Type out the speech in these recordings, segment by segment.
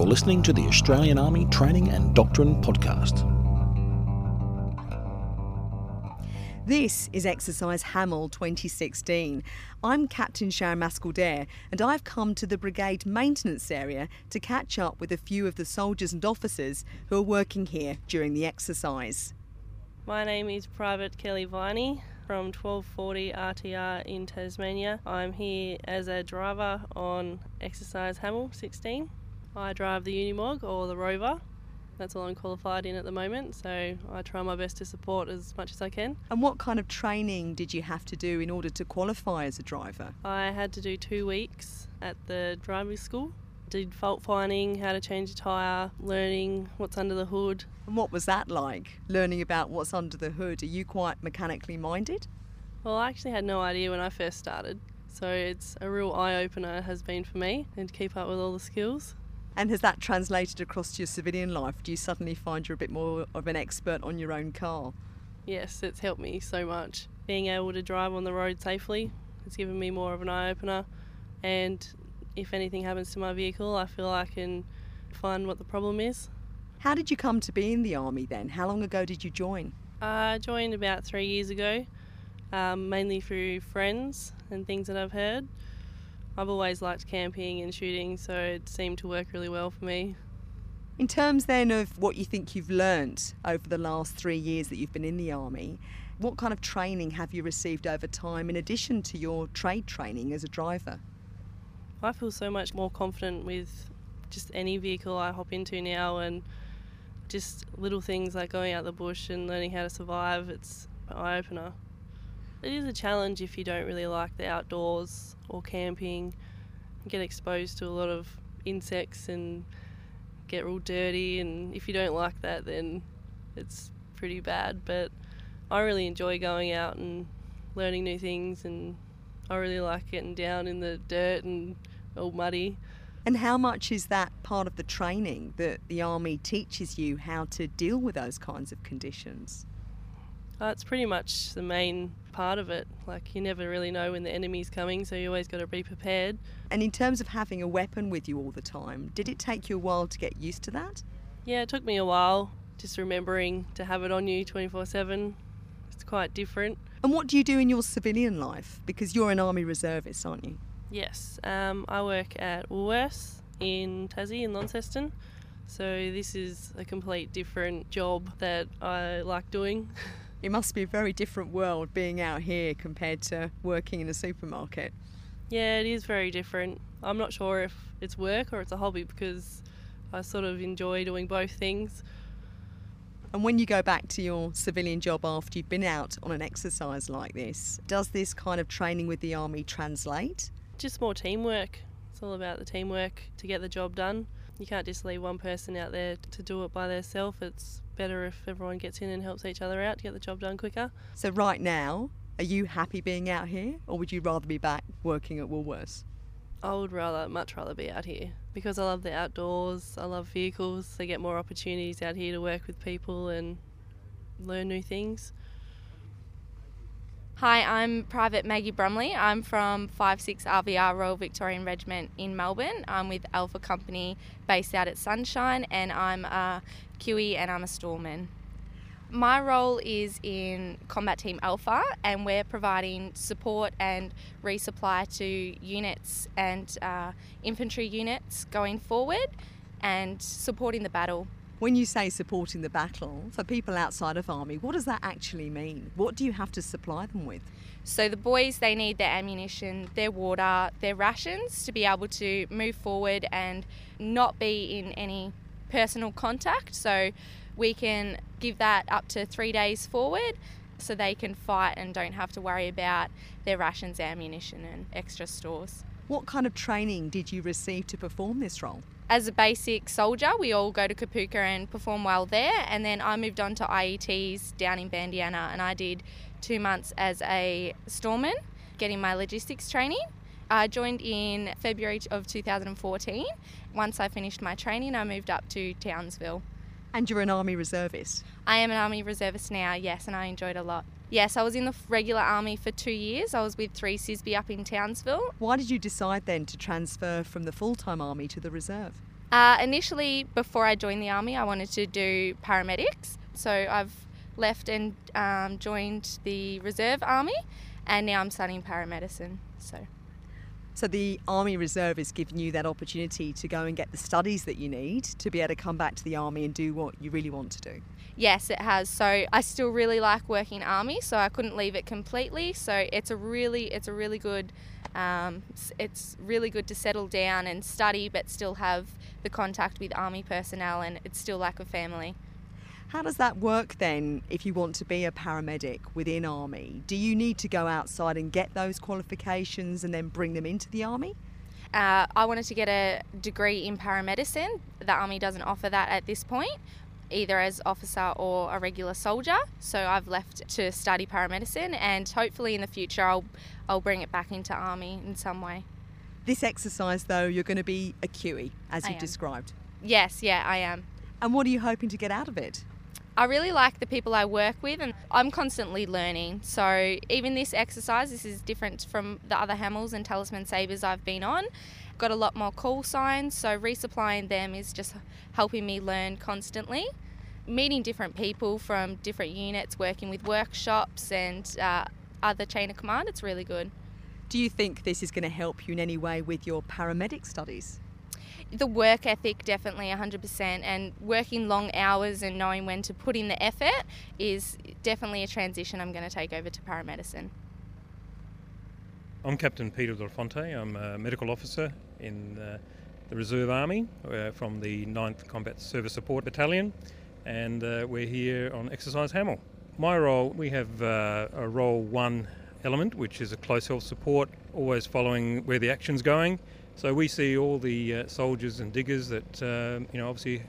You're listening to the Australian Army Training and Doctrine Podcast. This is Exercise Hamel 2016. I'm Captain Sharon Mascall-Dare and I've come to the brigade maintenance area to catch up with a few of the soldiers and officers who are working here during the exercise. My name is Private Kelly Viney from 1240 RTR in Tasmania. I'm here as a driver on Exercise Hamel 16. I drive the Unimog or the Rover. That's all I'm qualified in at the moment, so I try my best to support as much as I can. And what kind of training did you have to do in order to qualify as a driver? I had to do two weeks at the driving school. Did fault finding, how to change a tyre, learning what's under the hood. And what was that like, learning about what's under the hood? Are you quite mechanically minded? Well, I actually had no idea when I first started, so it's a real eye opener, has been for me, and to keep up with all the skills. And has that translated across to your civilian life? Do you suddenly find you're a bit more of an expert on your own car? Yes, it's helped me so much. Being able to drive on the road safely has given me more of an eye opener. And if anything happens to my vehicle, I feel I can find what the problem is. How did you come to be in the army then? How long ago did you join? I joined about three years ago, um, mainly through friends and things that I've heard. I've always liked camping and shooting, so it seemed to work really well for me. In terms then of what you think you've learnt over the last three years that you've been in the army, what kind of training have you received over time in addition to your trade training as a driver? I feel so much more confident with just any vehicle I hop into now and just little things like going out the bush and learning how to survive. It's an eye opener. It is a challenge if you don't really like the outdoors or camping. You get exposed to a lot of insects and get real dirty, and if you don't like that, then it's pretty bad. But I really enjoy going out and learning new things, and I really like getting down in the dirt and all muddy. And how much is that part of the training that the army teaches you how to deal with those kinds of conditions? It's pretty much the main part of it. Like, you never really know when the enemy's coming, so you always got to be prepared. And in terms of having a weapon with you all the time, did it take you a while to get used to that? Yeah, it took me a while just remembering to have it on you 24 7. It's quite different. And what do you do in your civilian life? Because you're an army reservist, aren't you? Yes, um, I work at Woolworths in Tassie in Launceston. So this is a complete different job that I like doing. It must be a very different world being out here compared to working in a supermarket. Yeah, it is very different. I'm not sure if it's work or it's a hobby because I sort of enjoy doing both things. And when you go back to your civilian job after you've been out on an exercise like this, does this kind of training with the army translate? Just more teamwork. It's all about the teamwork to get the job done. You can't just leave one person out there to do it by themselves. It's better if everyone gets in and helps each other out to get the job done quicker. So, right now, are you happy being out here or would you rather be back working at Woolworths? I would rather, much rather be out here because I love the outdoors, I love vehicles, I get more opportunities out here to work with people and learn new things. Hi, I'm Private Maggie Brumley. I'm from 56 RVR Royal Victorian Regiment in Melbourne. I'm with Alpha Company based out at Sunshine and I'm a QE and I'm a storeman. My role is in Combat Team Alpha, and we're providing support and resupply to units and uh, infantry units going forward and supporting the battle. When you say supporting the battle, for people outside of Army, what does that actually mean? What do you have to supply them with? So, the boys, they need their ammunition, their water, their rations to be able to move forward and not be in any personal contact. So, we can give that up to three days forward so they can fight and don't have to worry about their rations, ammunition, and extra stores. What kind of training did you receive to perform this role? As a basic soldier, we all go to Kapooka and perform well there, and then I moved on to IETs down in Bandiana and I did two months as a storeman, getting my logistics training. I joined in February of 2014. Once I finished my training, I moved up to Townsville. And you're an Army reservist? I am an Army reservist now, yes, and I enjoyed a lot. Yes, I was in the regular Army for two years. I was with 3 CISB up in Townsville. Why did you decide then to transfer from the full time Army to the reserve? Uh, initially, before I joined the army, I wanted to do paramedics. So I've left and um, joined the reserve army, and now I'm studying paramedicine. So. So the Army Reserve is giving you that opportunity to go and get the studies that you need to be able to come back to the Army and do what you really want to do. Yes, it has. So I still really like working Army, so I couldn't leave it completely. So it's a really, it's a really good, um, it's really good to settle down and study, but still have the contact with Army personnel, and it's still like a family. How does that work then if you want to be a paramedic within Army? Do you need to go outside and get those qualifications and then bring them into the Army? Uh, I wanted to get a degree in paramedicine. The Army doesn't offer that at this point, either as officer or a regular soldier. So I've left to study paramedicine, and hopefully in the future I'll I'll bring it back into Army in some way. This exercise, though, you're going to be a QE, as you've described. Yes, yeah, I am. And what are you hoping to get out of it? I really like the people I work with, and I'm constantly learning. So, even this exercise, this is different from the other Hamels and Talisman Sabres I've been on. Got a lot more call signs, so resupplying them is just helping me learn constantly. Meeting different people from different units, working with workshops and uh, other chain of command, it's really good. Do you think this is going to help you in any way with your paramedic studies? the work ethic definitely 100% and working long hours and knowing when to put in the effort is definitely a transition I'm going to take over to paramedicine. I'm Captain Peter Del Fonte. I'm a medical officer in uh, the Reserve Army uh, from the 9th Combat Service Support Battalion, and uh, we're here on Exercise Hamel. My role, we have uh, a role one element, which is a close health support, always following where the action's going. So we see all the uh, soldiers and diggers that uh, you know obviously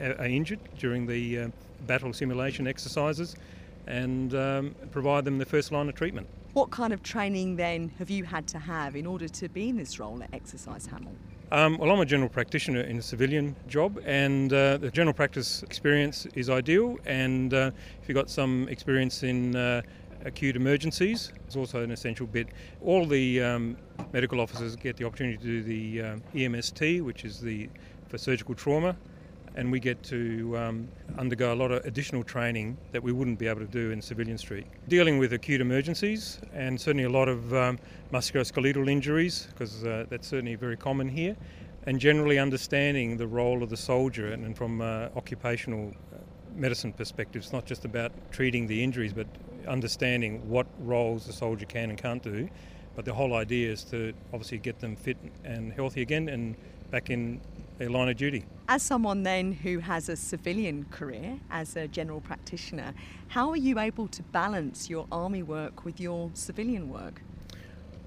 are injured during the uh, battle simulation exercises, and um, provide them the first line of treatment. What kind of training then have you had to have in order to be in this role at Exercise Hamel? Um, well, I'm a general practitioner in a civilian job, and uh, the general practice experience is ideal. And uh, if you've got some experience in uh, acute emergencies, it's also an essential bit. All the um, medical officers get the opportunity to do the um, EMST, which is the for surgical trauma, and we get to um, undergo a lot of additional training that we wouldn't be able to do in civilian street. Dealing with acute emergencies and certainly a lot of um, musculoskeletal injuries, because uh, that's certainly very common here, and generally understanding the role of the soldier and, and from uh, occupational uh, medicine perspective, it's not just about treating the injuries, but understanding what roles the soldier can and can't do. But the whole idea is to obviously get them fit and healthy again and back in their line of duty. As someone then who has a civilian career as a general practitioner, how are you able to balance your army work with your civilian work?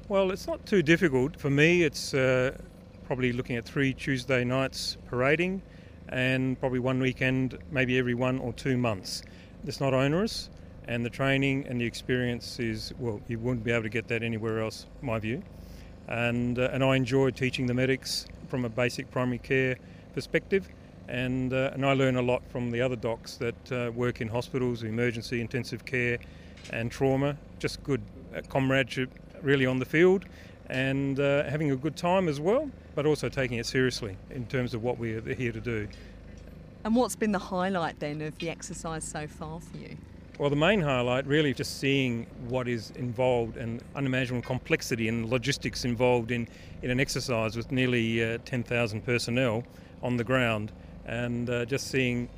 Well, it's not too difficult. For me, it's uh, probably looking at three Tuesday nights parading and probably one weekend, maybe every one or two months. It's not onerous, and the training and the experience is, well, you wouldn't be able to get that anywhere else, my view. And, uh, and I enjoy teaching the medics from a basic primary care perspective. And, uh, and I learn a lot from the other docs that uh, work in hospitals, emergency, intensive care, and trauma. Just good uh, comradeship, really, on the field, and uh, having a good time as well, but also taking it seriously in terms of what we're here to do. And what's been the highlight then of the exercise so far for you? Well, the main highlight really just seeing what is involved and unimaginable complexity and logistics involved in, in an exercise with nearly uh, 10,000 personnel on the ground and uh, just seeing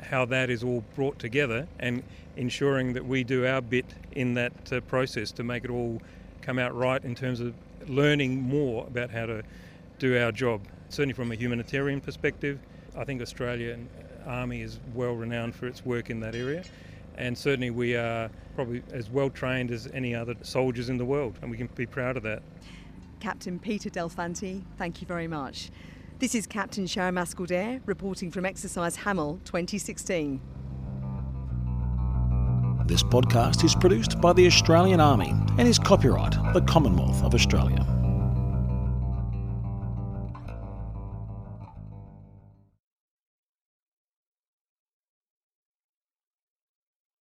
how that is all brought together and ensuring that we do our bit in that uh, process to make it all come out right in terms of learning more about how to do our job. Certainly from a humanitarian perspective, I think Australian Army is well renowned for its work in that area and certainly we are probably as well trained as any other soldiers in the world, and we can be proud of that. Captain Peter Del Fonte, thank you very much. This is Captain Sharon Mascall-Dare reporting from Exercise Hamel 2016. This podcast is produced by the Australian Army and is copyright the Commonwealth of Australia.